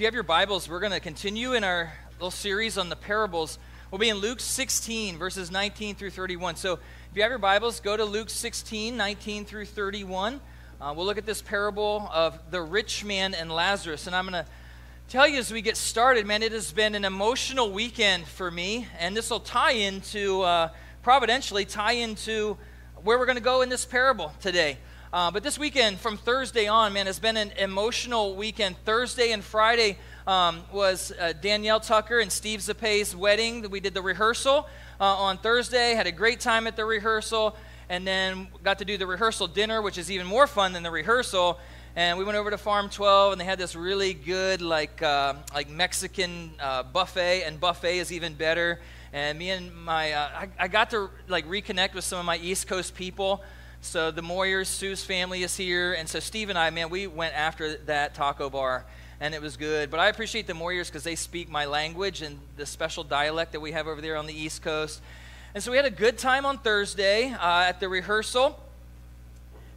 if you have your Bibles, we're going to continue in our little series on the parables. We'll be in Luke 16, verses 19 through 31. So if you have your Bibles, go to Luke 16, 19 through 31. Uh, we'll look at this parable of the rich man and Lazarus. And I'm going to tell you as we get started, man, it has been an emotional weekend for me. And this will tie into, uh, providentially, tie into where we're going to go in this parable today. Uh, but this weekend, from Thursday on, man, it's been an emotional weekend. Thursday and Friday um, was uh, Danielle Tucker and Steve Zapay's wedding. We did the rehearsal uh, on Thursday, had a great time at the rehearsal, and then got to do the rehearsal dinner, which is even more fun than the rehearsal. And we went over to Farm 12, and they had this really good, like, uh, like Mexican uh, buffet, and buffet is even better. And me and my, uh, I, I got to like reconnect with some of my East Coast people. So the Moyers, Sue's family is here. And so Steve and I, man, we went after that taco bar and it was good. But I appreciate the Moyers because they speak my language and the special dialect that we have over there on the East Coast. And so we had a good time on Thursday uh, at the rehearsal.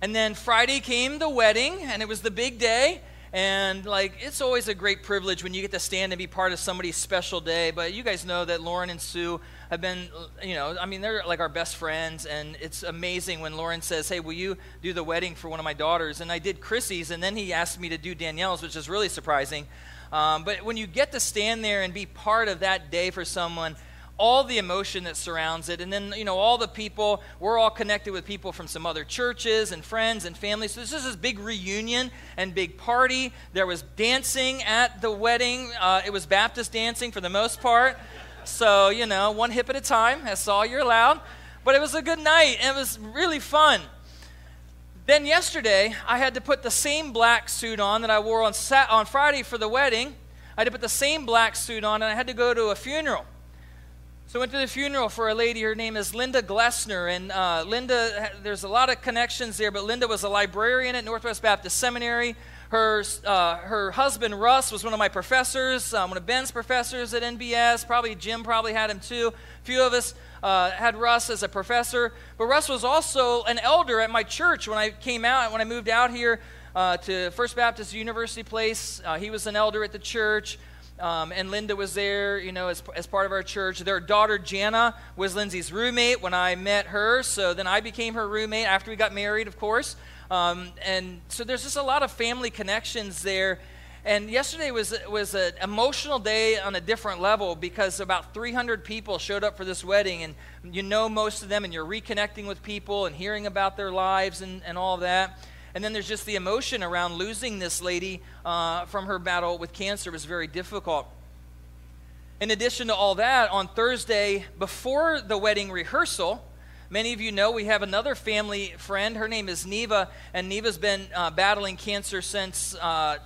And then Friday came the wedding, and it was the big day. And like, it's always a great privilege when you get to stand and be part of somebody's special day. But you guys know that Lauren and Sue have been, you know, I mean, they're like our best friends, and it's amazing when Lauren says, Hey, will you do the wedding for one of my daughters? And I did Chrissy's, and then he asked me to do Danielle's, which is really surprising. Um, but when you get to stand there and be part of that day for someone, all the emotion that surrounds it. And then, you know, all the people, we're all connected with people from some other churches and friends and families. So this is this big reunion and big party. There was dancing at the wedding. Uh, it was Baptist dancing for the most part. So, you know, one hip at a time. That's all you're allowed. But it was a good night, and it was really fun. Then yesterday, I had to put the same black suit on that I wore on, Sat- on Friday for the wedding. I had to put the same black suit on, and I had to go to a funeral. So I went to the funeral for a lady. Her name is Linda Glessner. And uh, Linda, there's a lot of connections there, but Linda was a librarian at Northwest Baptist Seminary. Her, uh, her husband, Russ, was one of my professors, um, one of Ben's professors at NBS. Probably Jim probably had him too. A few of us uh, had Russ as a professor. But Russ was also an elder at my church when I came out, when I moved out here uh, to First Baptist University Place. Uh, he was an elder at the church. Um, and Linda was there, you know, as, as part of our church. Their daughter Jana was Lindsay's roommate when I met her. So then I became her roommate after we got married, of course. Um, and so there's just a lot of family connections there. And yesterday was, was an emotional day on a different level because about 300 people showed up for this wedding. And you know most of them, and you're reconnecting with people and hearing about their lives and, and all that. And then there's just the emotion around losing this lady uh, from her battle with cancer was very difficult. In addition to all that, on Thursday, before the wedding rehearsal, Many of you know we have another family friend. Her name is Neva, and Neva's been uh, battling cancer since uh,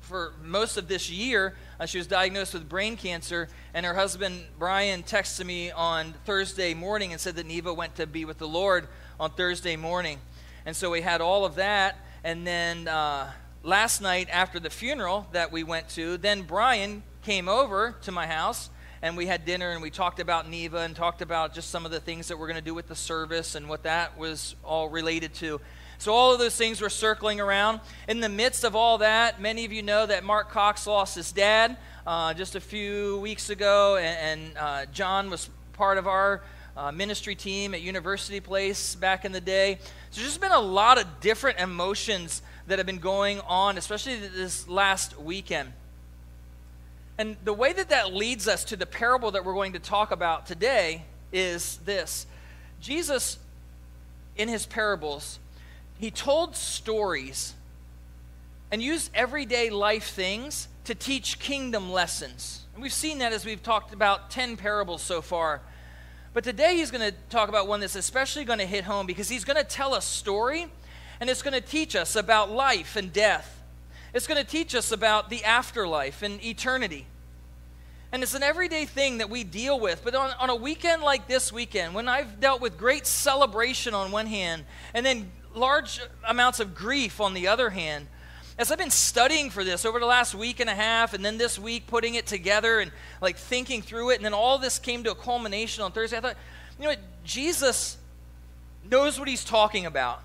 for most of this year. Uh, she was diagnosed with brain cancer, and her husband Brian texted me on Thursday morning and said that Neva went to be with the Lord on Thursday morning. And so we had all of that, and then uh, last night after the funeral that we went to, then Brian came over to my house and we had dinner and we talked about Neva and talked about just some of the things that we're going to do with the service and what that was all related to. So all of those things were circling around. In the midst of all that, many of you know that Mark Cox lost his dad uh, just a few weeks ago, and, and uh, John was part of our uh, ministry team at University Place back in the day. So there's just been a lot of different emotions that have been going on, especially this last weekend. And the way that that leads us to the parable that we're going to talk about today is this Jesus, in his parables, he told stories and used everyday life things to teach kingdom lessons. And we've seen that as we've talked about 10 parables so far. But today he's going to talk about one that's especially going to hit home because he's going to tell a story and it's going to teach us about life and death. It's going to teach us about the afterlife and eternity. And it's an everyday thing that we deal with. But on, on a weekend like this weekend, when I've dealt with great celebration on one hand and then large amounts of grief on the other hand, as I've been studying for this over the last week and a half, and then this week putting it together and like thinking through it, and then all this came to a culmination on Thursday, I thought, you know what? Jesus knows what he's talking about.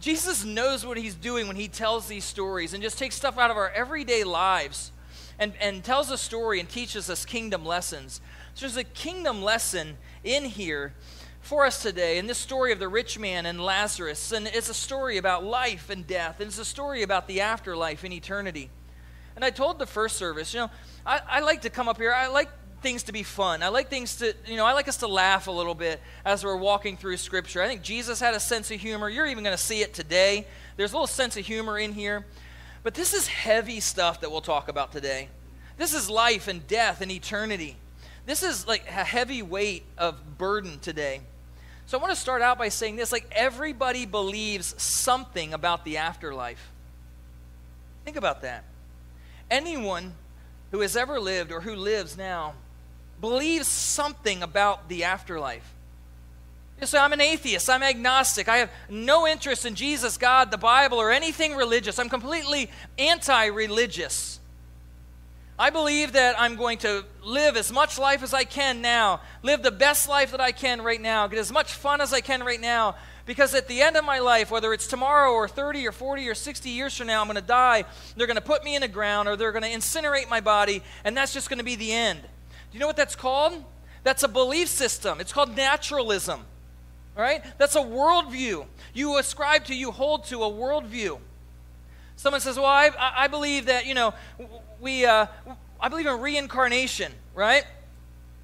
Jesus knows what he's doing when he tells these stories and just takes stuff out of our everyday lives and, and tells a story and teaches us kingdom lessons. So there's a kingdom lesson in here for us today in this story of the rich man and Lazarus. And it's a story about life and death, and it's a story about the afterlife in eternity. And I told the first service, you know, I, I like to come up here. I like things to be fun. I like things to, you know, I like us to laugh a little bit as we're walking through Scripture. I think Jesus had a sense of humor. You're even going to see it today. There's a little sense of humor in here. But this is heavy stuff that we'll talk about today. This is life and death and eternity. This is like a heavy weight of burden today. So I want to start out by saying this like everybody believes something about the afterlife. Think about that. Anyone who has ever lived or who lives now believes something about the afterlife. You say, I'm an atheist. I'm agnostic. I have no interest in Jesus, God, the Bible, or anything religious. I'm completely anti religious. I believe that I'm going to live as much life as I can now, live the best life that I can right now, get as much fun as I can right now, because at the end of my life, whether it's tomorrow or 30 or 40 or 60 years from now, I'm going to die. They're going to put me in the ground or they're going to incinerate my body, and that's just going to be the end. Do you know what that's called? That's a belief system. It's called naturalism. All right? That's a worldview. You ascribe to, you hold to a worldview. Someone says, Well, I, I believe that, you know, we, uh, I believe in reincarnation, right?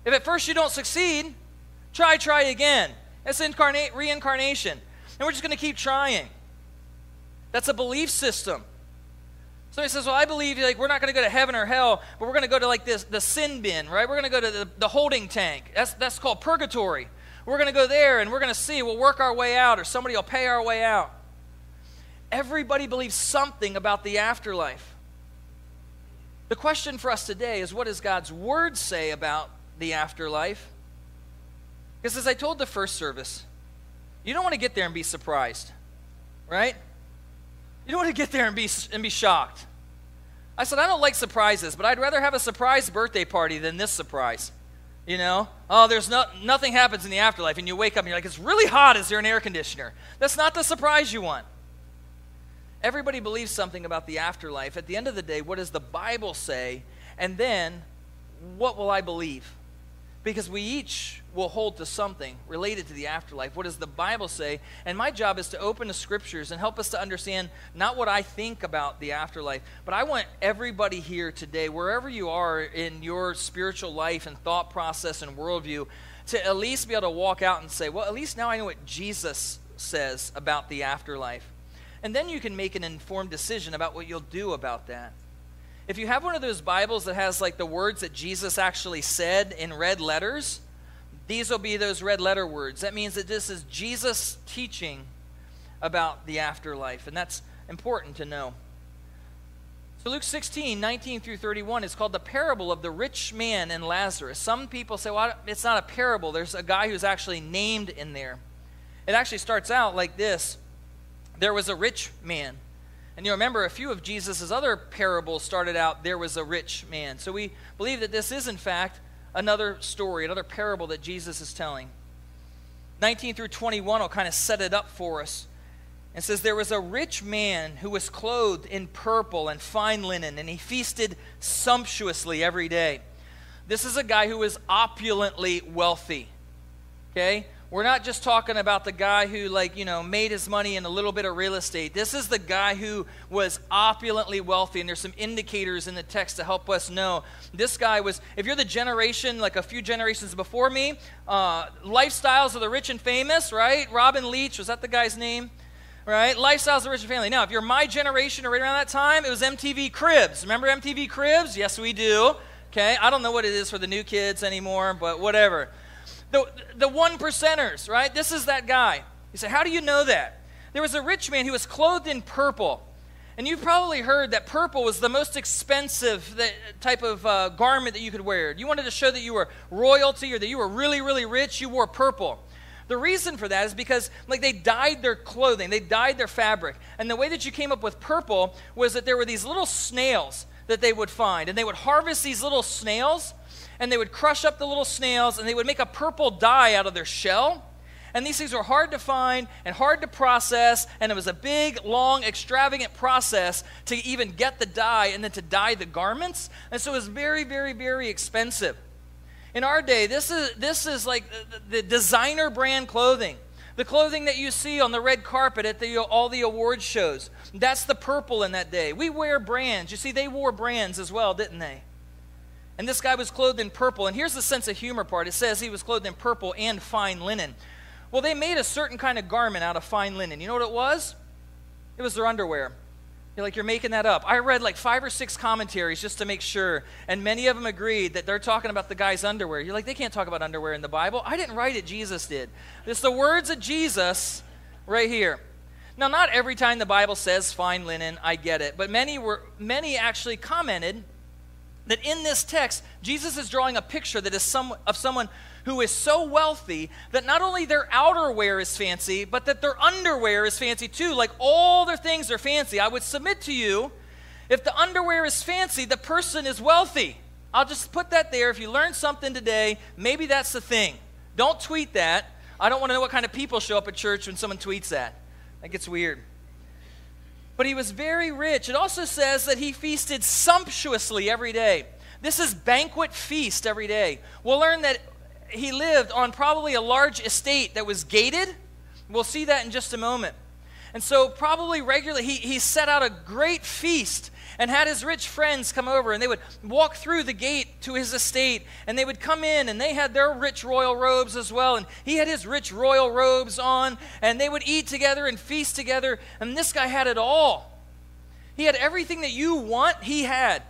If at first you don't succeed, try, try again. That's incarnate, reincarnation. And we're just going to keep trying. That's a belief system. Somebody says, Well, I believe like we're not going to go to heaven or hell, but we're going to go to like this the sin bin, right? We're going to go to the, the holding tank. That's, that's called purgatory. We're going to go there and we're going to see, we'll work our way out, or somebody will pay our way out. Everybody believes something about the afterlife. The question for us today is what does God's Word say about the afterlife? Because as I told the first service, you don't want to get there and be surprised, right? You don't want to get there and be, and be shocked. I said, I don't like surprises, but I'd rather have a surprise birthday party than this surprise. You know, oh, there's no, nothing happens in the afterlife, and you wake up and you're like, it's really hot. Is there an air conditioner? That's not the surprise you want. Everybody believes something about the afterlife. At the end of the day, what does the Bible say? And then, what will I believe? Because we each will hold to something related to the afterlife. What does the Bible say? And my job is to open the scriptures and help us to understand not what I think about the afterlife, but I want everybody here today, wherever you are in your spiritual life and thought process and worldview, to at least be able to walk out and say, well, at least now I know what Jesus says about the afterlife. And then you can make an informed decision about what you'll do about that. If you have one of those Bibles that has like the words that Jesus actually said in red letters, these will be those red letter words. That means that this is Jesus teaching about the afterlife, and that's important to know. So, Luke 16, 19 through 31 is called the parable of the rich man and Lazarus. Some people say, well, it's not a parable. There's a guy who's actually named in there. It actually starts out like this There was a rich man and you remember a few of Jesus' other parables started out, there was a rich man. So we believe that this is, in fact, another story, another parable that Jesus is telling. 19 through 21 will kind of set it up for us. It says, There was a rich man who was clothed in purple and fine linen, and he feasted sumptuously every day. This is a guy who was opulently wealthy. Okay? We're not just talking about the guy who, like, you know, made his money in a little bit of real estate. This is the guy who was opulently wealthy, and there's some indicators in the text to help us know. This guy was, if you're the generation, like a few generations before me, uh, lifestyles of the rich and famous, right? Robin Leach, was that the guy's name? Right? Lifestyles of the rich and family. Now, if you're my generation or right around that time, it was MTV Cribs. Remember MTV Cribs? Yes, we do. Okay, I don't know what it is for the new kids anymore, but whatever the, the one percenters, right? This is that guy. You say, How do you know that? There was a rich man who was clothed in purple. And you've probably heard that purple was the most expensive type of uh, garment that you could wear. You wanted to show that you were royalty or that you were really, really rich, you wore purple. The reason for that is because like they dyed their clothing, they dyed their fabric. And the way that you came up with purple was that there were these little snails that they would find. And they would harvest these little snails and they would crush up the little snails and they would make a purple dye out of their shell And these things were hard to find and hard to process, and it was a big, long, extravagant process to even get the dye and then to dye the garments. And so it was very, very, very expensive. In our day, this is, this is like the, designer brand clothing. The clothing that you see on the red carpet at the, all the award shows. That's the purple in that day. We wear brands. You see, they wore brands as well, didn't they? And this guy was clothed in purple. And here's the sense of humor part it says he was clothed in purple and fine linen. Well, they made a certain kind of garment out of fine linen. You know what it was? It was their underwear. You're like, you're making that up. I read like five or six commentaries just to make sure, and many of them agreed that they're talking about the guy's underwear. You're like, they can't talk about underwear in the Bible. I didn't write it, Jesus did. It's the words of Jesus right here. Now, not every time the Bible says fine linen, I get it, but many were many actually commented that in this text, Jesus is drawing a picture that is some, of someone who is so wealthy that not only their outerwear is fancy, but that their underwear is fancy too. Like all their things are fancy. I would submit to you if the underwear is fancy, the person is wealthy. I'll just put that there. If you learned something today, maybe that's the thing. Don't tweet that. I don't want to know what kind of people show up at church when someone tweets that. That gets weird. But he was very rich. It also says that he feasted sumptuously every day. This is banquet feast every day. We'll learn that he lived on probably a large estate that was gated. We'll see that in just a moment. And so, probably regularly, he, he set out a great feast and had his rich friends come over and they would walk through the gate to his estate and they would come in and they had their rich royal robes as well and he had his rich royal robes on and they would eat together and feast together and this guy had it all. He had everything that you want he had.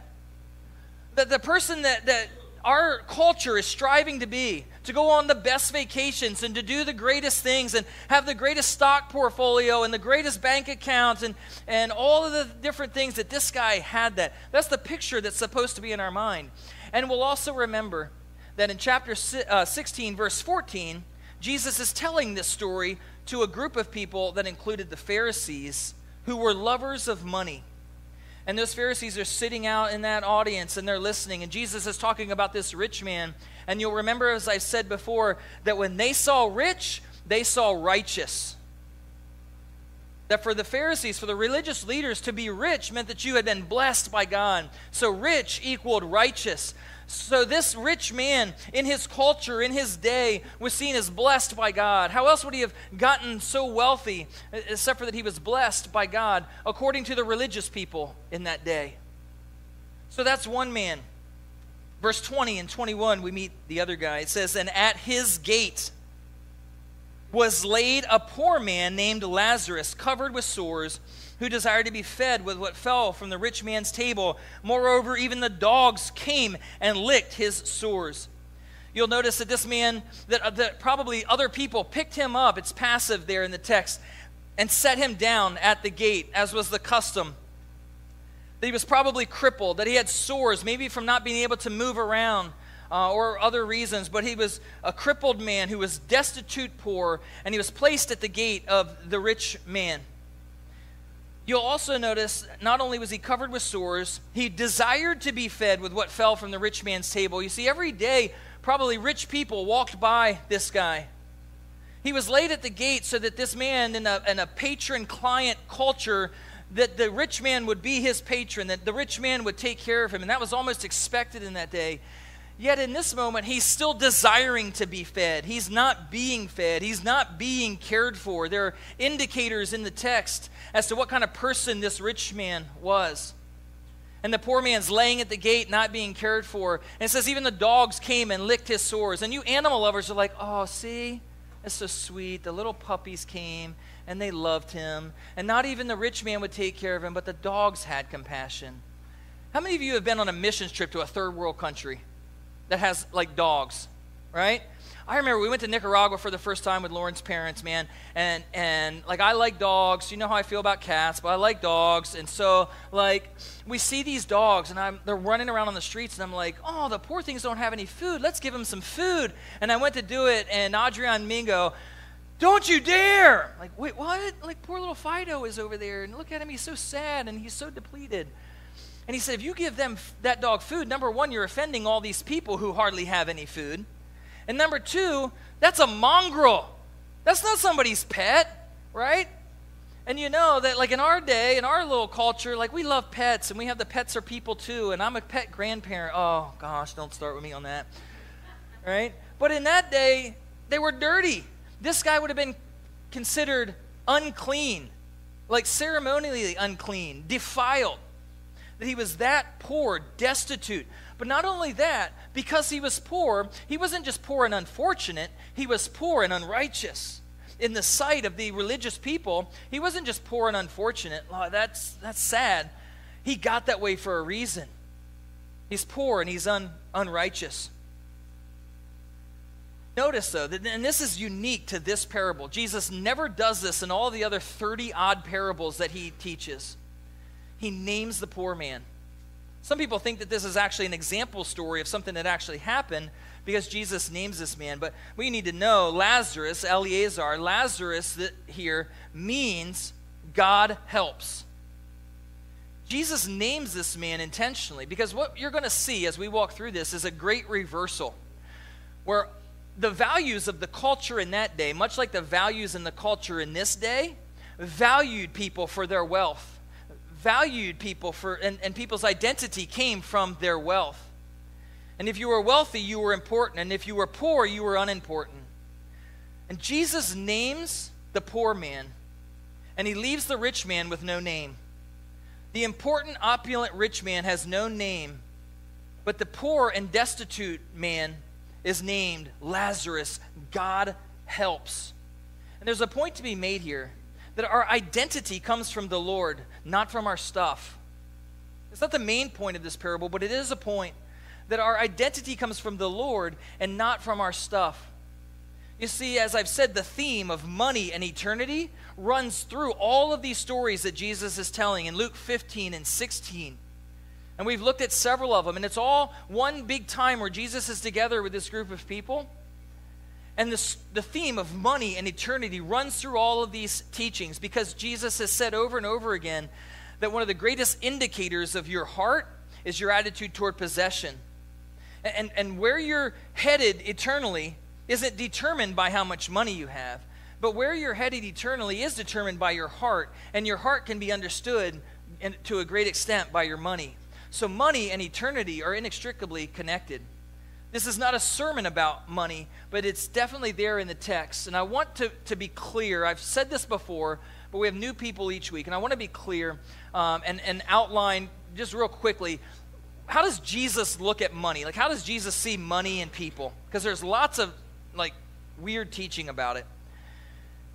The, the person that, that our culture is striving to be to go on the best vacations and to do the greatest things and have the greatest stock portfolio and the greatest bank accounts and, and all of the different things that this guy had that. That's the picture that's supposed to be in our mind. And we'll also remember that in chapter uh, 16, verse 14, Jesus is telling this story to a group of people that included the Pharisees who were lovers of money. And those Pharisees are sitting out in that audience and they're listening. And Jesus is talking about this rich man. And you'll remember, as I said before, that when they saw rich, they saw righteous. That for the Pharisees, for the religious leaders, to be rich meant that you had been blessed by God. So rich equaled righteous. So, this rich man in his culture, in his day, was seen as blessed by God. How else would he have gotten so wealthy, except for that he was blessed by God, according to the religious people in that day? So, that's one man. Verse 20 and 21, we meet the other guy. It says, And at his gate was laid a poor man named Lazarus, covered with sores who desired to be fed with what fell from the rich man's table. Moreover, even the dogs came and licked his sores. You'll notice that this man, that, uh, that probably other people picked him up, it's passive there in the text, and set him down at the gate, as was the custom. That he was probably crippled, that he had sores, maybe from not being able to move around. Uh, or other reasons, but he was a crippled man who was destitute poor, and he was placed at the gate of the rich man. You'll also notice not only was he covered with sores, he desired to be fed with what fell from the rich man's table. You see, every day, probably rich people walked by this guy. He was laid at the gate so that this man, in a, in a patron client culture, that the rich man would be his patron, that the rich man would take care of him. And that was almost expected in that day. Yet in this moment, he's still desiring to be fed. He's not being fed. He's not being cared for. There are indicators in the text as to what kind of person this rich man was. And the poor man's laying at the gate, not being cared for. And it says, even the dogs came and licked his sores. And you animal lovers are like, oh, see? It's so sweet. The little puppies came and they loved him. And not even the rich man would take care of him, but the dogs had compassion. How many of you have been on a missions trip to a third world country? that has like dogs, right? I remember we went to Nicaragua for the first time with Lauren's parents, man, and and like I like dogs. You know how I feel about cats, but I like dogs, and so like we see these dogs, and I'm they're running around on the streets, and I'm like, oh, the poor things don't have any food. Let's give them some food. And I went to do it, and Adrian Mingo, don't you dare! Like wait, what? Like poor little Fido is over there, and look at him, he's so sad, and he's so depleted. And he said, if you give them that dog food, number one, you're offending all these people who hardly have any food. And number two, that's a mongrel. That's not somebody's pet, right? And you know that, like in our day, in our little culture, like we love pets and we have the pets are people too. And I'm a pet grandparent. Oh, gosh, don't start with me on that. Right? But in that day, they were dirty. This guy would have been considered unclean, like ceremonially unclean, defiled. That he was that poor, destitute. But not only that, because he was poor, he wasn't just poor and unfortunate, he was poor and unrighteous in the sight of the religious people, he wasn't just poor and unfortunate. Oh, that's, that's sad. He got that way for a reason. He's poor and he's un, unrighteous. Notice, though, that, and this is unique to this parable. Jesus never does this in all the other 30 odd parables that he teaches. He names the poor man. Some people think that this is actually an example story of something that actually happened, because Jesus names this man. But we need to know Lazarus, Eleazar, Lazarus here means God helps. Jesus names this man intentionally because what you're going to see as we walk through this is a great reversal where the values of the culture in that day, much like the values in the culture in this day, valued people for their wealth, valued people for, and, and people's identity came from their wealth. And if you were wealthy, you were important. And if you were poor, you were unimportant. And Jesus names the poor man, and he leaves the rich man with no name. The important, opulent rich man has no name, but the poor and destitute man is named Lazarus. God helps. And there's a point to be made here that our identity comes from the Lord, not from our stuff. It's not the main point of this parable, but it is a point that our identity comes from the Lord and not from our stuff. You see, as I've said, the theme of money and eternity runs through all of these stories that Jesus is telling in Luke 15 and 16. And we've looked at several of them, and it's all one big time where Jesus is together with this group of people. And this, the theme of money and eternity runs through all of these teachings because Jesus has said over and over again that one of the greatest indicators of your heart is your attitude toward possession. And, and where you're headed eternally isn't determined by how much money you have, but where you're headed eternally is determined by your heart, and your heart can be understood to a great extent by your money. So, money and eternity are inextricably connected. This is not a sermon about money, but it's definitely there in the text. And I want to, to be clear. I've said this before, but we have new people each week. And I want to be clear um, and, and outline just real quickly how does Jesus look at money? Like, how does Jesus see money and people? Because there's lots of, like, weird teaching about it.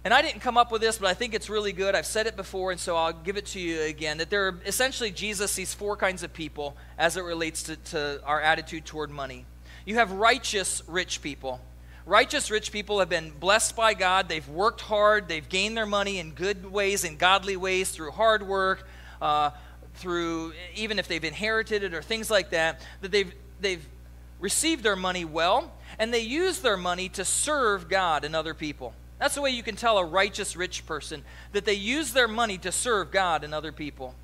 And I didn't come up with this, but I think it's really good. I've said it before, and so I'll give it to you again. That there are essentially Jesus sees four kinds of people as it relates to, to our attitude toward money. You have righteous rich people. Righteous rich people have been blessed by God. They've worked hard. They've gained their money in good ways, in godly ways, through hard work, uh, through even if they've inherited it or things like that, that they've, they've received their money well and they use their money to serve God and other people. That's the way you can tell a righteous rich person that they use their money to serve God and other people.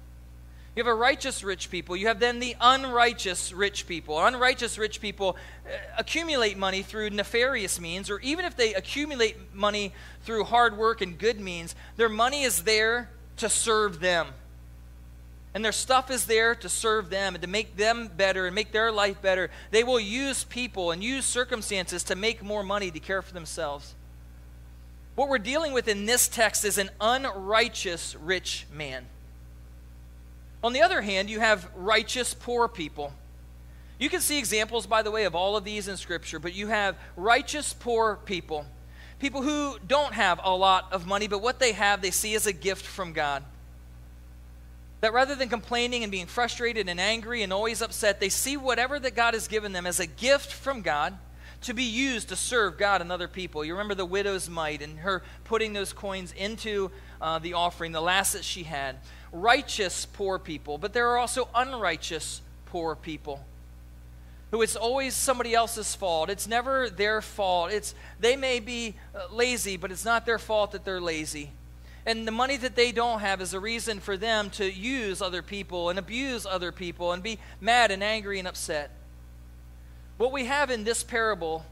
You have a righteous rich people. You have then the unrighteous rich people. Unrighteous rich people uh, accumulate money through nefarious means, or even if they accumulate money through hard work and good means, their money is there to serve them and their stuff is there to serve them and to make them better and make their life better. They will use people and use circumstances to make more money to care for themselves. What we're dealing with in this text is an unrighteous rich man. On the other hand, you have righteous poor people. You can see examples, by the way, of all of these in Scripture, but you have righteous poor people. People who don't have a lot of money, but what they have, they see as a gift from God. That rather than complaining and being frustrated and angry and always upset, they see whatever that God has given them as a gift from God to be used to serve God and other people. You remember the widow's mite and her putting those coins into uh, the offering, the last that she had. Righteous poor people, but there are also unrighteous poor people who it's always somebody else's fault. It's never their fault. It's they may be uh, lazy, but it's not their fault that they're lazy. And the money that they don't have is a reason for them to use other people and abuse other people and be mad and angry and upset. What we have in this parable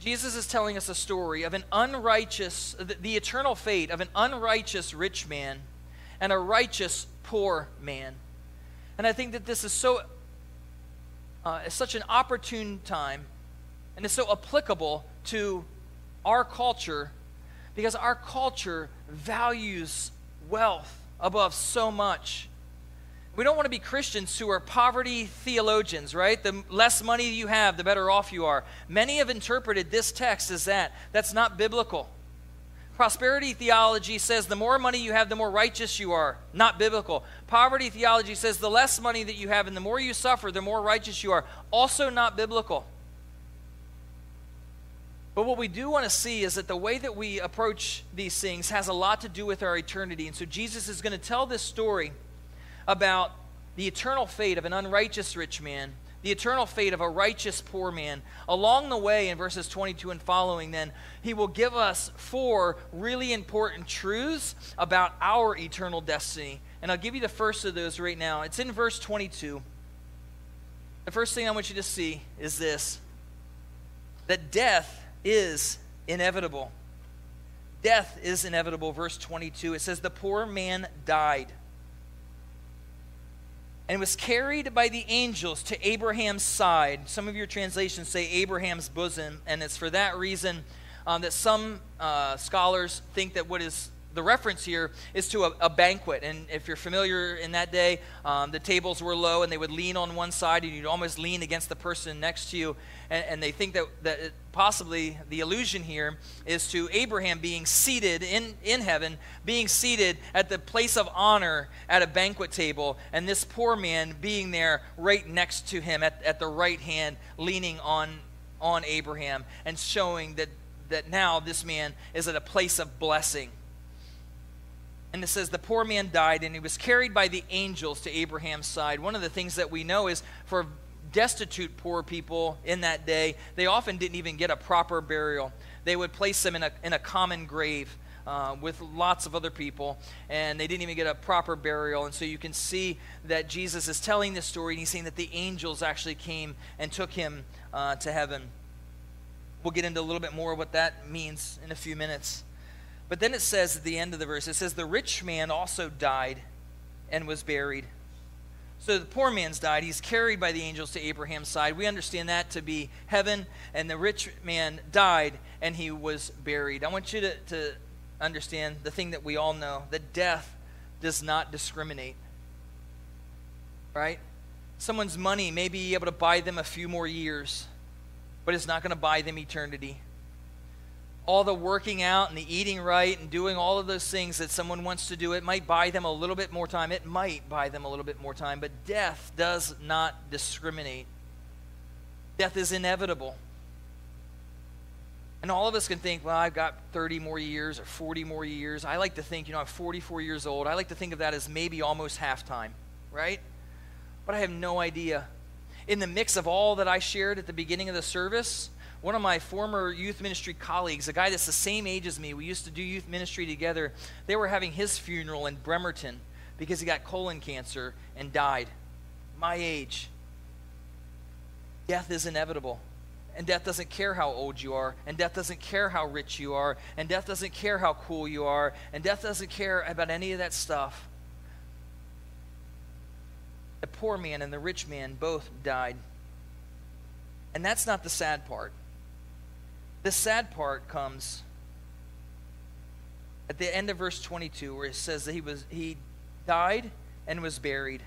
Jesus is telling us a story of an unrighteous, the, the eternal fate of an unrighteous rich man and a righteous poor man. And I think that this is so, uh, such an opportune time, and it's so applicable to our culture because our culture values wealth above so much. We don't want to be Christians who are poverty theologians, right? The less money you have, the better off you are. Many have interpreted this text as that. That's not biblical. Prosperity theology says the more money you have, the more righteous you are. Not biblical. Poverty theology says the less money that you have and the more you suffer, the more righteous you are. Also not biblical. But what we do want to see is that the way that we approach these things has a lot to do with our eternity. And so Jesus is going to tell this story about the eternal fate of an unrighteous rich man, the eternal fate of a righteous poor man. Along the way, in verses 22 and following, then, he will give us four really important truths about our eternal destiny. And I'll give you the first of those right now. It's in verse 22. The first thing I want you to see is this that death is inevitable. Death is inevitable. Verse 22, it says, The poor man died and was carried by the angels to Abraham's side. Some of your translations say Abraham's bosom, and it's for that reason um, that some uh, scholars think that what is the reference here is to a, a, banquet. And if you're familiar in that day, um, the tables were low and they would lean on one side and you'd almost lean against the person next to you. And, and they think that, that it, possibly the allusion here is to Abraham being seated in, in heaven, being seated at the place of honor at a banquet table, and this poor man being there right next to him at, at the right hand, leaning on, on Abraham and showing that, that now this man is at a place of blessing. And it says, The poor man died, and he was carried by the angels to Abraham's side. One of the things that we know is for destitute poor people in that day, they often didn't even get a proper burial. They would place them in a, in a common grave. Uh, with lots of other people, and they didn't even get a proper burial. And so you can see that Jesus is telling this story, and he's saying that the angels actually came and took him uh, to heaven. We'll get into a little bit more of what that means in a few minutes. But then it says at the end of the verse, it says, The rich man also died and was buried. So the poor man's died. He's carried by the angels to Abraham's side. We understand that to be heaven. And the rich man died and he was buried. I want you to, to understand the thing that we all know that death does not discriminate. Right? Someone's money may be able to buy them a few more years, but it's not going to buy them eternity all the working out and the eating right and doing all of those things that someone wants to do, it might buy them a little bit more time. It might buy them a little bit more time, but death does not discriminate. Death is inevitable. And all of us can think, well, I've got 30 more years or 40 more years. I like to think, you know, I'm 44 years old. I like to think of that as maybe almost halftime, right? But I have no idea. In the mix of all that I shared at the beginning of the service, one of my former youth ministry colleagues, a guy that's the same age as me, we used to do youth ministry together, they were having his funeral in Bremerton because he got colon cancer and died. My age. Death is inevitable. And death doesn't care how old you are, and death doesn't care how rich you are, and death doesn't care how cool you are, and death doesn't care about any of that stuff. The poor man and the rich man both died. And that's not the sad part. The sad part comes at the end of verse 22 where it says that he was he died and was buried.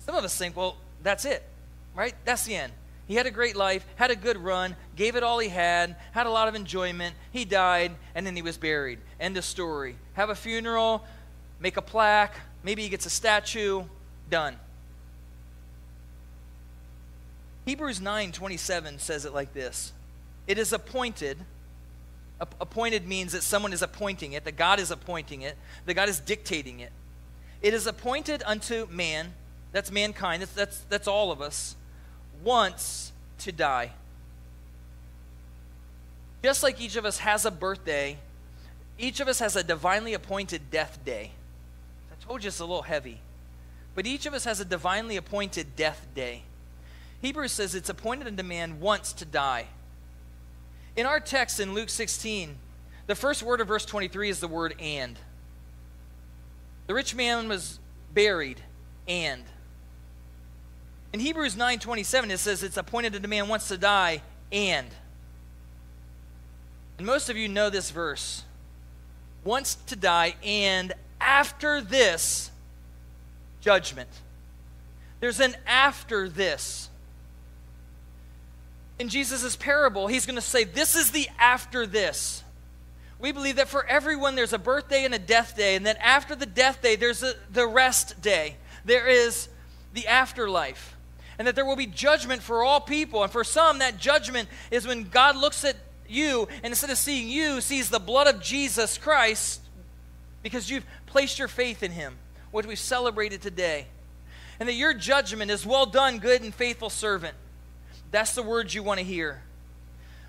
Some of us think, well, that's it. Right? That's the end. He had a great life, had a good run, gave it all he had, had a lot of enjoyment. He died, and then he was buried. End of story. Have a funeral, make a plaque, maybe he gets a statue, done. Hebrews 9:27 says it like this. It is appointed. Appointed means that someone is appointing it, that God is appointing it, that God is dictating it. It is appointed unto man, that's mankind, that's, that's, that's all of us, once to die. Just like each of us has a birthday, each of us has a divinely appointed death day. I told you it's a little heavy. But each of us has a divinely appointed death day. Hebrews says it's appointed unto man once to die. In our text in Luke 16, the first word of verse 23 is the word and. The rich man was buried and. In Hebrews 9:27 it says it's appointed that a man wants to die and. And most of you know this verse. Wants to die and after this judgment. There's an after this. In Jesus' parable, he's going to say, This is the after this. We believe that for everyone there's a birthday and a death day, and that after the death day, there's a, the rest day. There is the afterlife. And that there will be judgment for all people. And for some, that judgment is when God looks at you, and instead of seeing you, sees the blood of Jesus Christ because you've placed your faith in him, what we've celebrated today. And that your judgment is well done, good and faithful servant. That's the words you want to hear.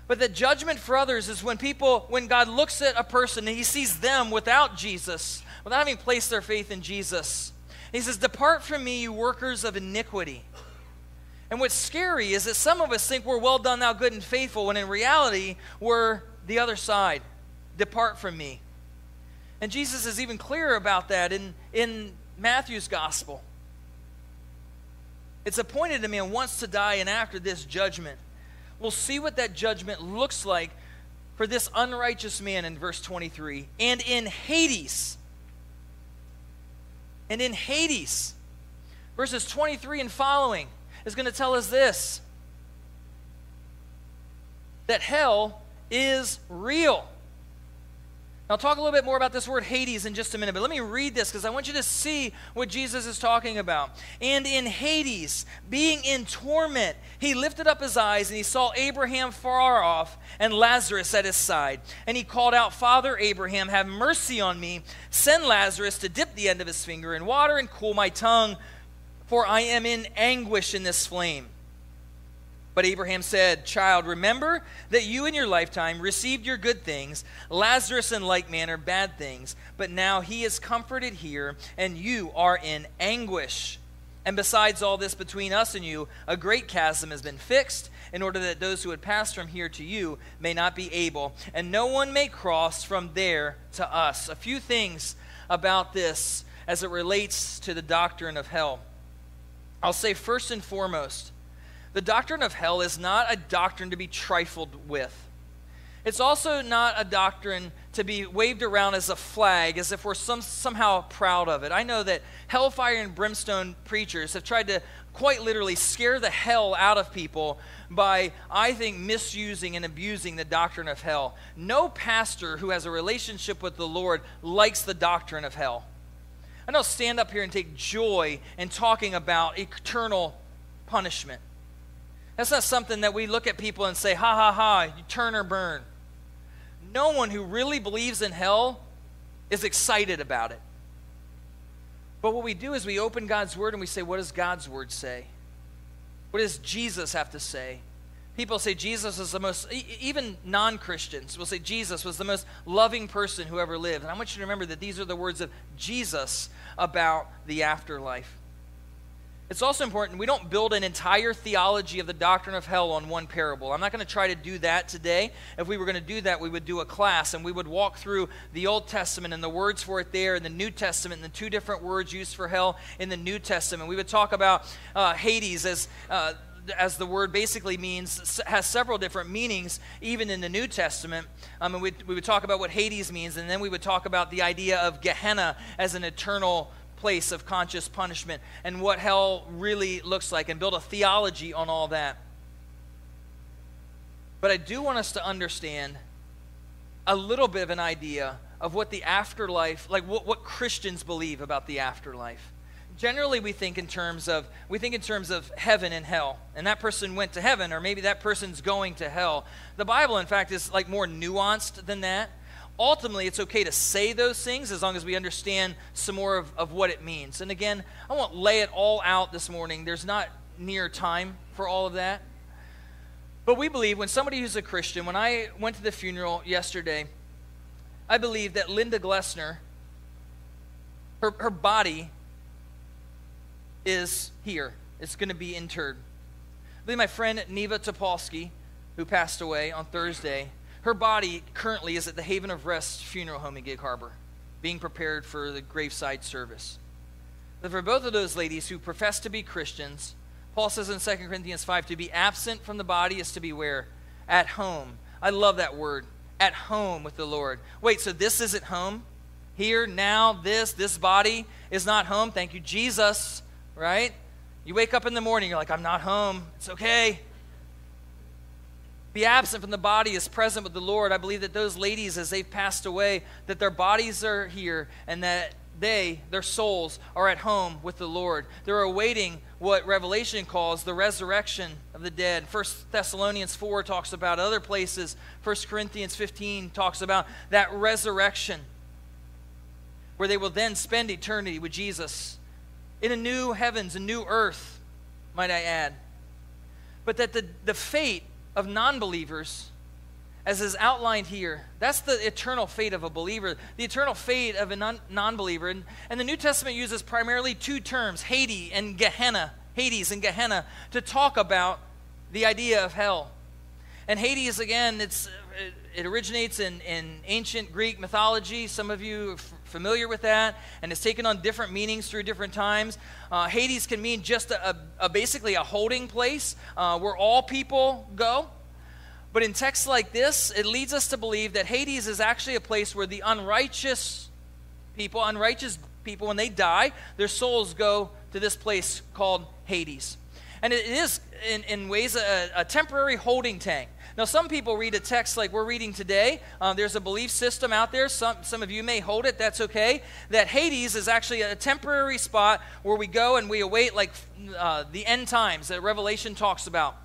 But the judgment for others is when people, when God looks at a person and he sees them without Jesus, without having placed their faith in Jesus. He says, Depart from me, you workers of iniquity. And what's scary is that some of us think we're well done, now good and faithful, when in reality, we're the other side. Depart from me. And Jesus is even clearer about that in, in Matthew's gospel. It's appointed to and wants to die, and after this judgment. We'll see what that judgment looks like for this unrighteous man in verse 23. And in Hades, and in Hades, verses 23 and following, is going to tell us this that hell is real. I'll talk a little bit more about this word Hades in just a minute, but let me read this because I want you to see what Jesus is talking about. And in Hades, being in torment, he lifted up his eyes and he saw Abraham far off and Lazarus at his side. And he called out, Father Abraham, have mercy on me. Send Lazarus to dip the end of his finger in water and cool my tongue, for I am in anguish in this flame. But Abraham said, Child, remember that you in your lifetime received your good things, Lazarus in like manner bad things, but now he is comforted here, and you are in anguish. And besides all this, between us and you, a great chasm has been fixed, in order that those who had passed from here to you may not be able, and no one may cross from there to us. A few things about this as it relates to the doctrine of hell. I'll say first and foremost, the doctrine of hell is not a doctrine to be trifled with. It's also not a doctrine to be waved around as a flag, as if we're some, somehow proud of it. I know that hellfire and brimstone preachers have tried to quite literally scare the hell out of people by, I think, misusing and abusing the doctrine of hell. No pastor who has a relationship with the Lord likes the doctrine of hell. I don't stand up here and take joy in talking about eternal punishment. That's not something that we look at people and say, ha ha ha, you turn or burn. No one who really believes in hell is excited about it. But what we do is we open God's word and we say, what does God's word say? What does Jesus have to say? People say Jesus is the most, even non Christians will say Jesus was the most loving person who ever lived. And I want you to remember that these are the words of Jesus about the afterlife. It's also important we don't build an entire theology of the doctrine of hell on one parable. I'm not going to try to do that today. If we were going to do that, we would do a class and we would walk through the Old Testament and the words for it there, and the New Testament and the two different words used for hell in the New Testament. We would talk about uh, Hades as. Uh, as the word basically means, has several different meanings, even in the New Testament. Um, and we, we would talk about what Hades means, and then we would talk about the idea of Gehenna as an eternal place of conscious punishment and what hell really looks like and build a theology on all that. But I do want us to understand a little bit of an idea of what the afterlife, like what, what Christians believe about the afterlife. Generally, we think in terms of we think in terms of heaven and hell, and that person went to heaven, or maybe that person's going to hell. The Bible, in fact, is like more nuanced than that ultimately it's okay to say those things as long as we understand some more of, of what it means. And again, I won't lay it all out this morning. There's not near time for all of that. But we believe when somebody who's a Christian, when I went to the funeral yesterday, I believe that Linda Glessner, her, her body is here. It's going to be interred. I believe my friend Neva Topolsky, who passed away on Thursday, her body currently is at the Haven of Rest funeral home in Gig Harbor, being prepared for the graveside service. But for both of those ladies who profess to be Christians, Paul says in 2 Corinthians 5 to be absent from the body is to be where? At home. I love that word. At home with the Lord. Wait, so this isn't home? Here, now, this, this body is not home. Thank you, Jesus, right? You wake up in the morning, you're like, I'm not home. It's okay. Be absent from the body is present with the Lord. I believe that those ladies, as they've passed away, that their bodies are here and that they, their souls, are at home with the Lord. They're awaiting what Revelation calls the resurrection of the dead. First Thessalonians 4 talks about other places. First Corinthians 15 talks about that resurrection where they will then spend eternity with Jesus in a new heavens, a new earth, might I add. But that the, the fate of non believers, as is outlined here, that's the eternal fate of a believer, the eternal fate of a non believer. And, and the New Testament uses primarily two terms, Hades and Gehenna, Hades and Gehenna, to talk about the idea of hell. And Hades, again, it's, it originates in, in ancient Greek mythology. Some of you are f- familiar with that, and it's taken on different meanings through different times. Uh, Hades can mean just a, a, a basically a holding place uh, where all people go. But in texts like this, it leads us to believe that Hades is actually a place where the unrighteous people, unrighteous people, when they die, their souls go to this place called Hades. And it is, in, in ways, a, a temporary holding tank. Now, some people read a text like we're reading today. Uh, there's a belief system out there. Some, some of you may hold it. That's okay. That Hades is actually a temporary spot where we go and we await, like uh, the end times that Revelation talks about.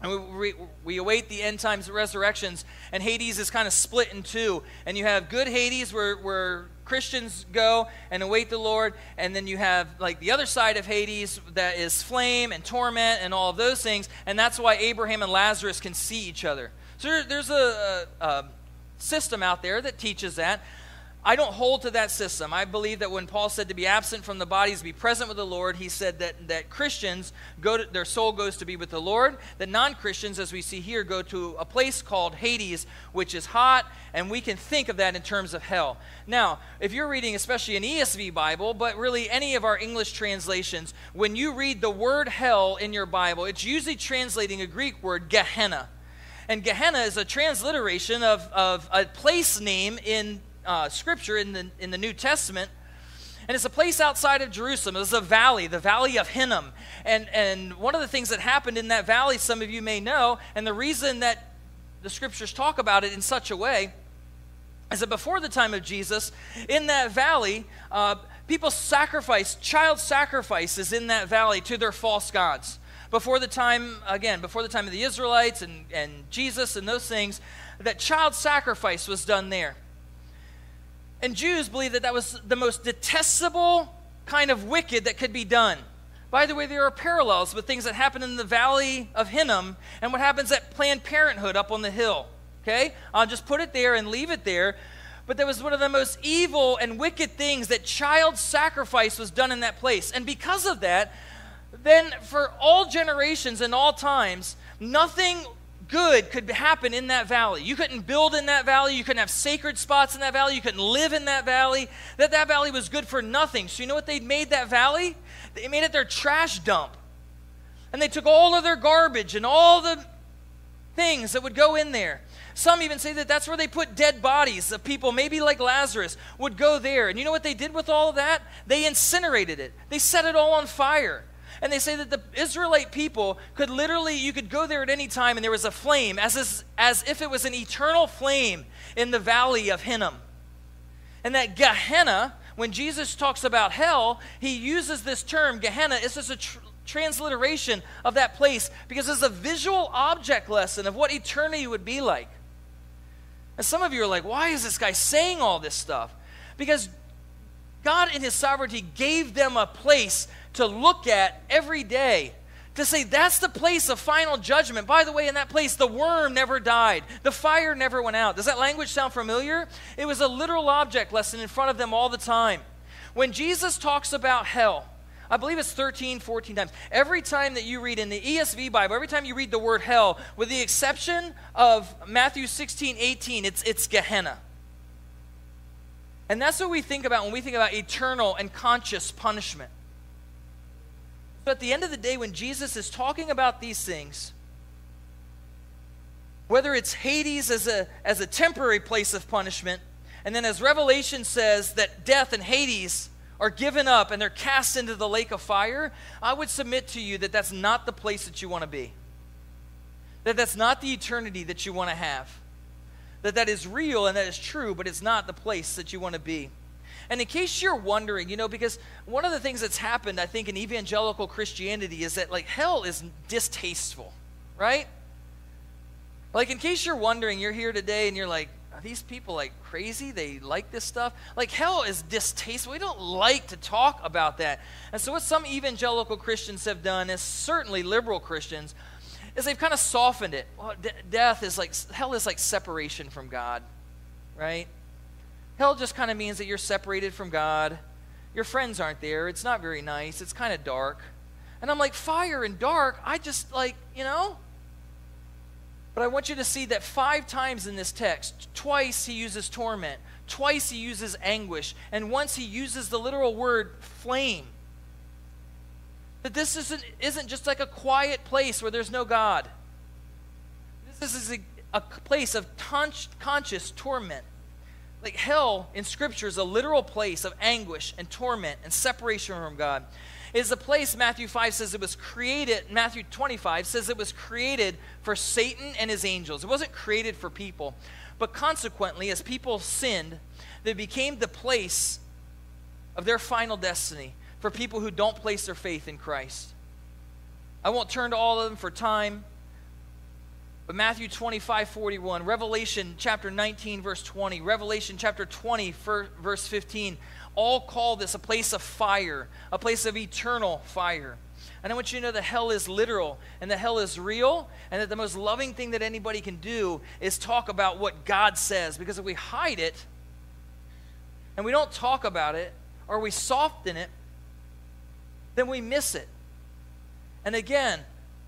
And we, we, we, await the end times resurrections, and Hades is kind of split in two. And you have good Hades, where, where Christians go and await the Lord, and then you have like the other side of Hades that is flame and torment and all of those things, and that's why Abraham and Lazarus can see each other. So there, there's a, a, a system out there that teaches that. I don't hold to that system. I believe that when Paul said to be absent from the bodies, be present with the Lord, he said that, that Christians go to, their soul goes to be with the Lord. That non-Christians, as we see here, go to a place called Hades, which is hot, and we can think of that in terms of hell. Now, if you're reading especially an ESV Bible, but really any of our English translations, when you read the word hell in your Bible, it's usually translating a Greek word, Gehenna. And Gehenna is a transliteration of, of a place name in uh, scripture in the, in the New Testament. And it's a place outside of Jerusalem. It's a valley, the valley of Hinnom. And, and one of the things that happened in that valley, some of you may know, and the reason that the scriptures talk about it in such a way is that before the time of Jesus, in that valley, uh, people sacrificed, child sacrifices in that valley to their false gods. Before the time, again, before the time of the Israelites and, and Jesus and those things, that child sacrifice was done there. And Jews believed that that was the most detestable kind of wicked that could be done. By the way, there are parallels with things that happen in the valley of Hinnom and what happens at Planned Parenthood up on the hill. Okay? I'll just put it there and leave it there. But there was one of the most evil and wicked things that child sacrifice was done in that place. And because of that, then for all generations and all times, nothing good could happen in that valley. You couldn't build in that valley. You couldn't have sacred spots in that valley. You couldn't live in that valley. That that valley was good for nothing. So you know what they made that valley? They made it their trash dump. And they took all of their garbage and all the things that would go in there. Some even say that that's where they put dead bodies of people, maybe like Lazarus, would go there. And you know what they did with all of that? They incinerated it. They set it all on fire. And they say that the Israelite people could literally, you could go there at any time and there was a flame, as, as if it was an eternal flame in the valley of Hinnom. And that Gehenna, when Jesus talks about hell, he uses this term, Gehenna. It's just a tr- transliteration of that place because it's a visual object lesson of what eternity would be like. And some of you are like, why is this guy saying all this stuff? Because God, in His sovereignty, gave them a place to look at every day to say that's the place of final judgment. By the way, in that place, the worm never died, the fire never went out. Does that language sound familiar? It was a literal object lesson in front of them all the time. When Jesus talks about hell, I believe it's 13, 14 times. Every time that you read in the ESV Bible, every time you read the word hell, with the exception of Matthew 16, 18, it's, it's Gehenna. And that's what we think about when we think about eternal and conscious punishment. But at the end of the day, when Jesus is talking about these things, whether it's Hades as a, as a temporary place of punishment, and then as Revelation says that death and Hades are given up and they're cast into the lake of fire, I would submit to you that that's not the place that you want to be. That that's not the eternity that you want to have. That that is real and that is true, but it's not the place that you want to be. And in case you're wondering, you know, because one of the things that's happened, I think, in evangelical Christianity is that, like, hell is distasteful, right? Like, in case you're wondering, you're here today and you're like, are these people like crazy? They like this stuff? Like, hell is distasteful. We don't like to talk about that. And so, what some evangelical Christians have done, is certainly liberal Christians, is they've kind of softened it. Well, d- death is like, hell is like separation from God, right? Hell just kind of means that you're separated from God. Your friends aren't there. It's not very nice. It's kind of dark. And I'm like, fire and dark, I just like, you know, but I want you to see that five times in this text, twice he uses torment, twice he uses anguish, and once he uses the literal word flame. That this isn't, isn't just like a quiet place where there's no God. This is a, a place of conscious torment. Like hell in Scripture is a literal place of anguish and torment and separation from God is a place Matthew 5 says it was created, Matthew 25 says it was created for Satan and his angels. It wasn't created for people. But consequently, as people sinned, they became the place of their final destiny for people who don't place their faith in Christ. I won't turn to all of them for time. But Matthew 25, 41, Revelation chapter 19, verse 20, Revelation chapter 20, verse 15, all call this a place of fire, a place of eternal fire. And I want you to know that hell is literal and that hell is real, and that the most loving thing that anybody can do is talk about what God says. Because if we hide it and we don't talk about it or we soften it, then we miss it. And again,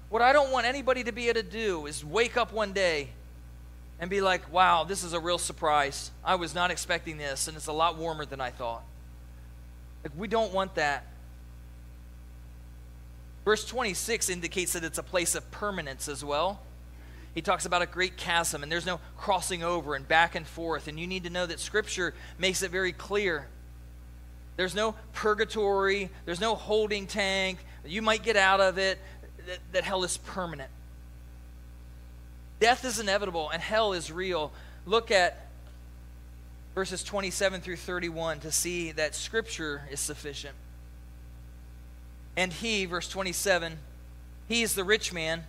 what I don't want anybody to be able to do is wake up one day and be like, wow, this is a real surprise. I was not expecting this, and it's a lot warmer than I thought. Like, we don't want that. Verse 26 indicates that it's a place of permanence as well. He talks about a great chasm, and there's no crossing over and back and forth. And you need to know that Scripture makes it very clear. There's no purgatory, there's no holding tank. You might get out of it, that, that hell is permanent. Death is inevitable, and hell is real. Look at verses 27 through 31 to see that Scripture is sufficient. And he, verse 27, he is the rich man.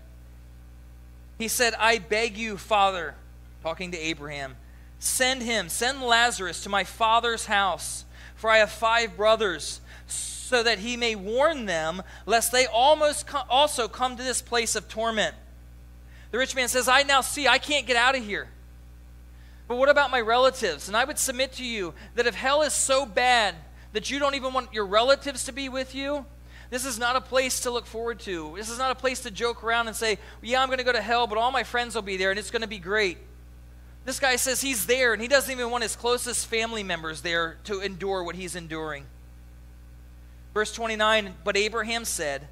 He said, I beg you, Father, talking to Abraham, send him, send Lazarus to my father's house, for I have five brothers, so that he may warn them, lest they almost also come to this place of torment. The rich man says, I now see I can't get out of here. But what about my relatives? And I would submit to you that if hell is so bad that you don't even want your relatives to be with you, this is not a place to look forward to. This is not a place to joke around and say, Yeah, I'm going to go to hell, but all my friends will be there and it's going to be great. This guy says he's there and he doesn't even want his closest family members there to endure what he's enduring. Verse 29 But Abraham said,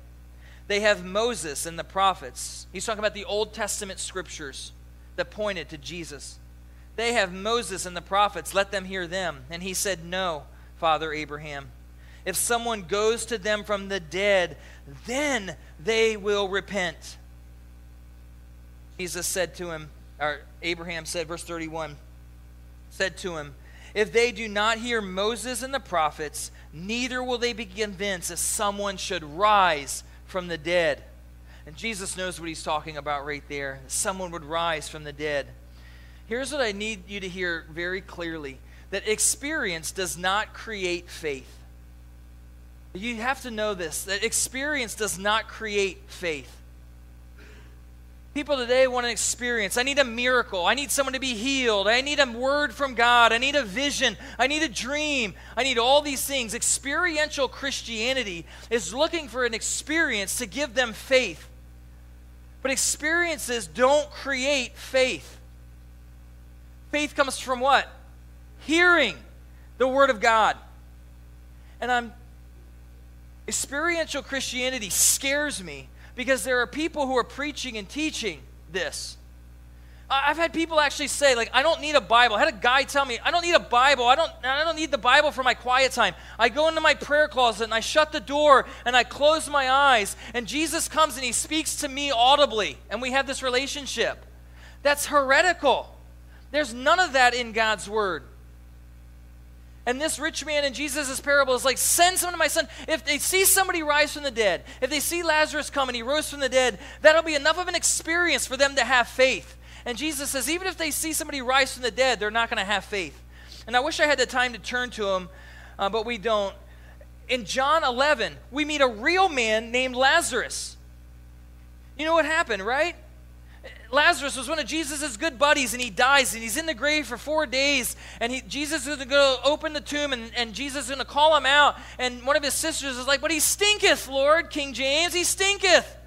They have Moses and the prophets. He's talking about the Old Testament scriptures that pointed to Jesus. They have Moses and the prophets. Let them hear them. And he said, No, Father Abraham. If someone goes to them from the dead, then they will repent. Jesus said to him, or Abraham said, verse 31, said to him, If they do not hear Moses and the prophets, neither will they be convinced that someone should rise from the dead. And Jesus knows what he's talking about right there. Someone would rise from the dead. Here's what I need you to hear very clearly that experience does not create faith. You have to know this that experience does not create faith. People today want an experience. I need a miracle. I need someone to be healed. I need a word from God. I need a vision. I need a dream. I need all these things. Experiential Christianity is looking for an experience to give them faith. But experiences don't create faith. Faith comes from what? Hearing the Word of God. And I'm experiential Christianity scares me because there are people who are preaching and teaching this. I've had people actually say, like, I don't need a Bible. I had a guy tell me, I don't need a Bible. I don't, I don't need the Bible for my quiet time. I go into my prayer closet and I shut the door and I close my eyes, and Jesus comes and he speaks to me audibly, and we have this relationship. That's heretical. There's none of that in God's Word. And this rich man in Jesus' parable is like, send someone to my son. If they see somebody rise from the dead, if they see Lazarus come and he rose from the dead, that'll be enough of an experience for them to have faith. And Jesus says, even if they see somebody rise from the dead, they're not going to have faith. And I wish I had the time to turn to him, uh, but we don't. In John 11, we meet a real man named Lazarus. You know what happened, right? Lazarus was one of Jesus' good buddies, and he dies, and he's in the grave for four days. And he, Jesus is going to open the tomb, and, and Jesus is going to call him out. And one of his sisters is like, But he stinketh, Lord, King James, he stinketh.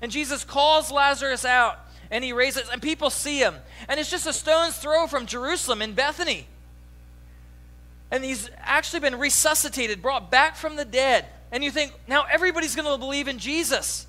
And Jesus calls Lazarus out, and he raises, and people see him. And it's just a stone's throw from Jerusalem in Bethany. And he's actually been resuscitated, brought back from the dead. And you think, now everybody's going to believe in Jesus.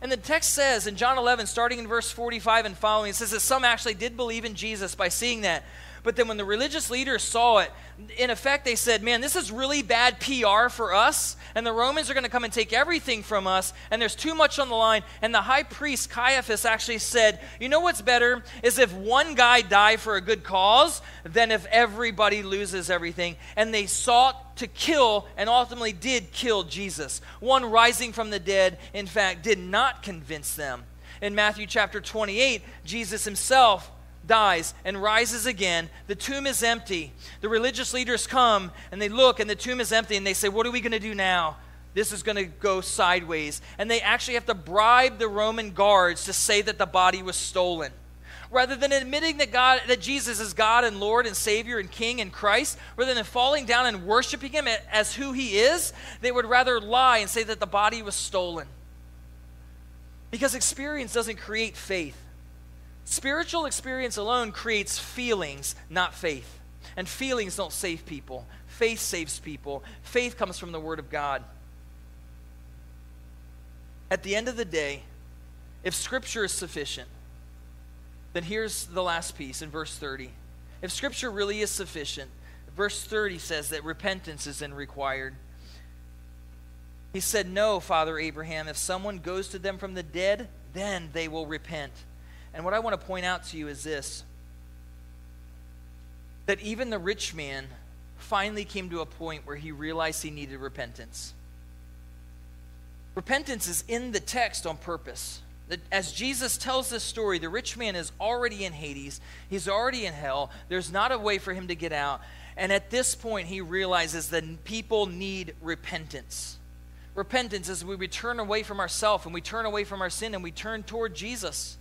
And the text says in John 11, starting in verse 45 and following, it says that some actually did believe in Jesus by seeing that. But then when the religious leaders saw it, in effect, they said, Man, this is really bad PR for us, and the Romans are going to come and take everything from us, and there's too much on the line. And the high priest, Caiaphas, actually said, You know what's better? Is if one guy die for a good cause than if everybody loses everything. And they sought to kill and ultimately did kill Jesus. One rising from the dead, in fact, did not convince them. In Matthew chapter 28, Jesus himself dies and rises again. The tomb is empty. The religious leaders come and they look, and the tomb is empty, and they say, What are we going to do now? This is going to go sideways. And they actually have to bribe the Roman guards to say that the body was stolen. Rather than admitting that God that Jesus is God and Lord and Savior and King and Christ, rather than falling down and worshiping him as who he is, they would rather lie and say that the body was stolen. Because experience doesn't create faith. Spiritual experience alone creates feelings, not faith. And feelings don't save people. Faith saves people. Faith comes from the Word of God. At the end of the day, if Scripture is sufficient, then here's the last piece in verse 30. If Scripture really is sufficient, verse 30 says that repentance is then required. He said, No, Father Abraham, if someone goes to them from the dead, then they will repent. And what I want to point out to you is this that even the rich man finally came to a point where he realized he needed repentance. Repentance is in the text on purpose. As Jesus tells this story, the rich man is already in Hades. He's already in hell. There's not a way for him to get out. And at this point, he realizes that people need repentance. Repentance is we turn away from ourselves and we turn away from our sin and we turn toward Jesus.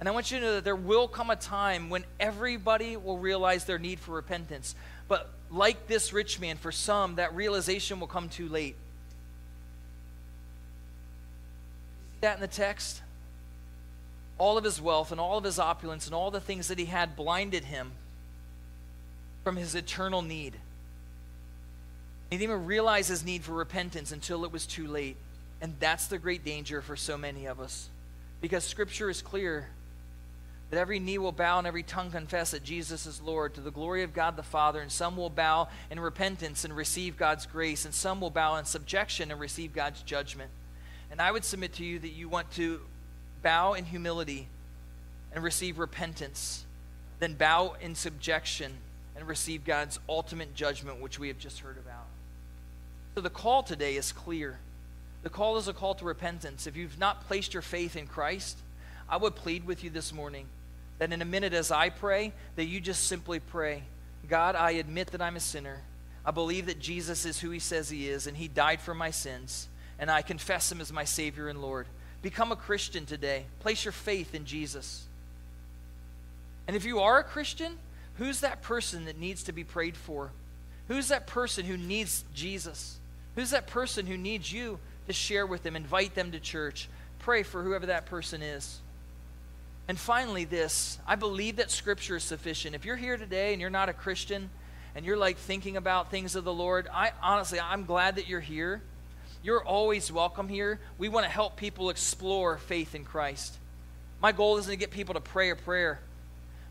And I want you to know that there will come a time when everybody will realize their need for repentance. But like this rich man, for some, that realization will come too late. See that in the text? All of his wealth and all of his opulence and all the things that he had blinded him from his eternal need. He didn't even realize his need for repentance until it was too late. And that's the great danger for so many of us. Because Scripture is clear that every knee will bow and every tongue confess that Jesus is Lord to the glory of God the Father, and some will bow in repentance and receive God's grace, and some will bow in subjection and receive God's judgment. And I would submit to you that you want to bow in humility and receive repentance, then bow in subjection and receive God's ultimate judgment, which we have just heard about. So the call today is clear. The call is a call to repentance. If you've not placed your faith in Christ, I would plead with you this morning that in a minute as I pray, that you just simply pray, God, I admit that I'm a sinner. I believe that Jesus is who he says he is, and he died for my sins, and I confess him as my Savior and Lord. become a Christian today. Place your faith in Jesus. And if you are a Christian, who's that person that needs to be prayed for? Who's that person who needs Jesus? Who's that person who needs you to share with them, invite them to church? Pray for whoever that person is. And finally, this I believe that Scripture is sufficient. If you're here today and you're not a Christian and you're like thinking about things of the Lord, I honestly, I'm glad that you're here. You're always welcome here. We want to help people explore faith in Christ. My goal isn't to get people to pray a prayer,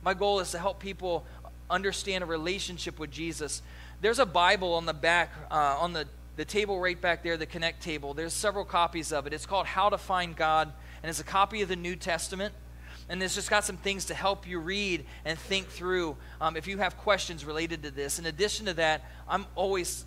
my goal is to help people understand a relationship with Jesus. There's a Bible on the back, uh, on the, the table right back there, the Connect table. There's several copies of it. It's called How to Find God, and it's a copy of the New Testament. And it's just got some things to help you read and think through um, if you have questions related to this. In addition to that, I'm always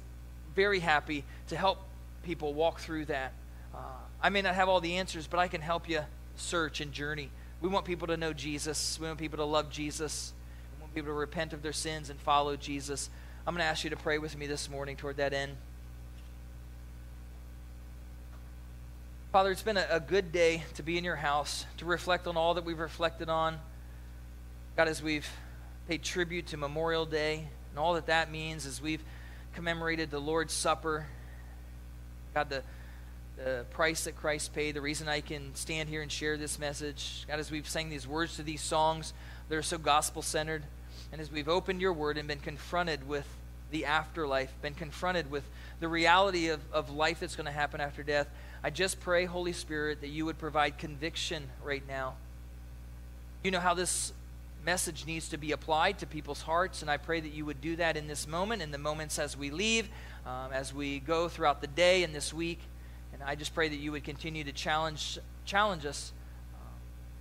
very happy to help people walk through that. Uh, I may not have all the answers, but I can help you search and journey. We want people to know Jesus. We want people to love Jesus. We want people to repent of their sins and follow Jesus. I'm going to ask you to pray with me this morning toward that end. Father, it's been a, a, good day to be in your house, to reflect on all that we've reflected on. God, as we've paid tribute to Memorial Day and all that that means, as we've commemorated the Lord's Supper, God, the, the price that Christ paid, the reason I can stand here and share this message. God, as we've sang these words to these songs that are so gospel centered, and as we've opened your word and been confronted with the afterlife, been confronted with the reality of, of life that's going to happen after death, I just pray, Holy Spirit, that you would provide conviction right now. You know how this message needs to be applied to people's hearts, and I pray that you would do that in this moment, in the moments as we leave, um, as we go throughout the day and this week. And I just pray that you would continue to challenge, challenge us. Um,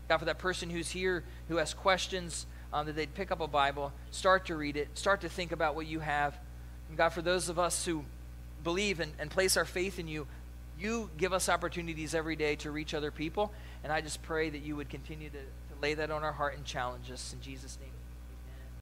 God, for that person who's here who has questions, um, that they'd pick up a Bible, start to read it, start to think about what you have. And God, for those of us who believe and, and place our faith in you, you give us opportunities every day to reach other people. And I just pray that you would continue to, to lay that on our heart and challenge us. In Jesus' name.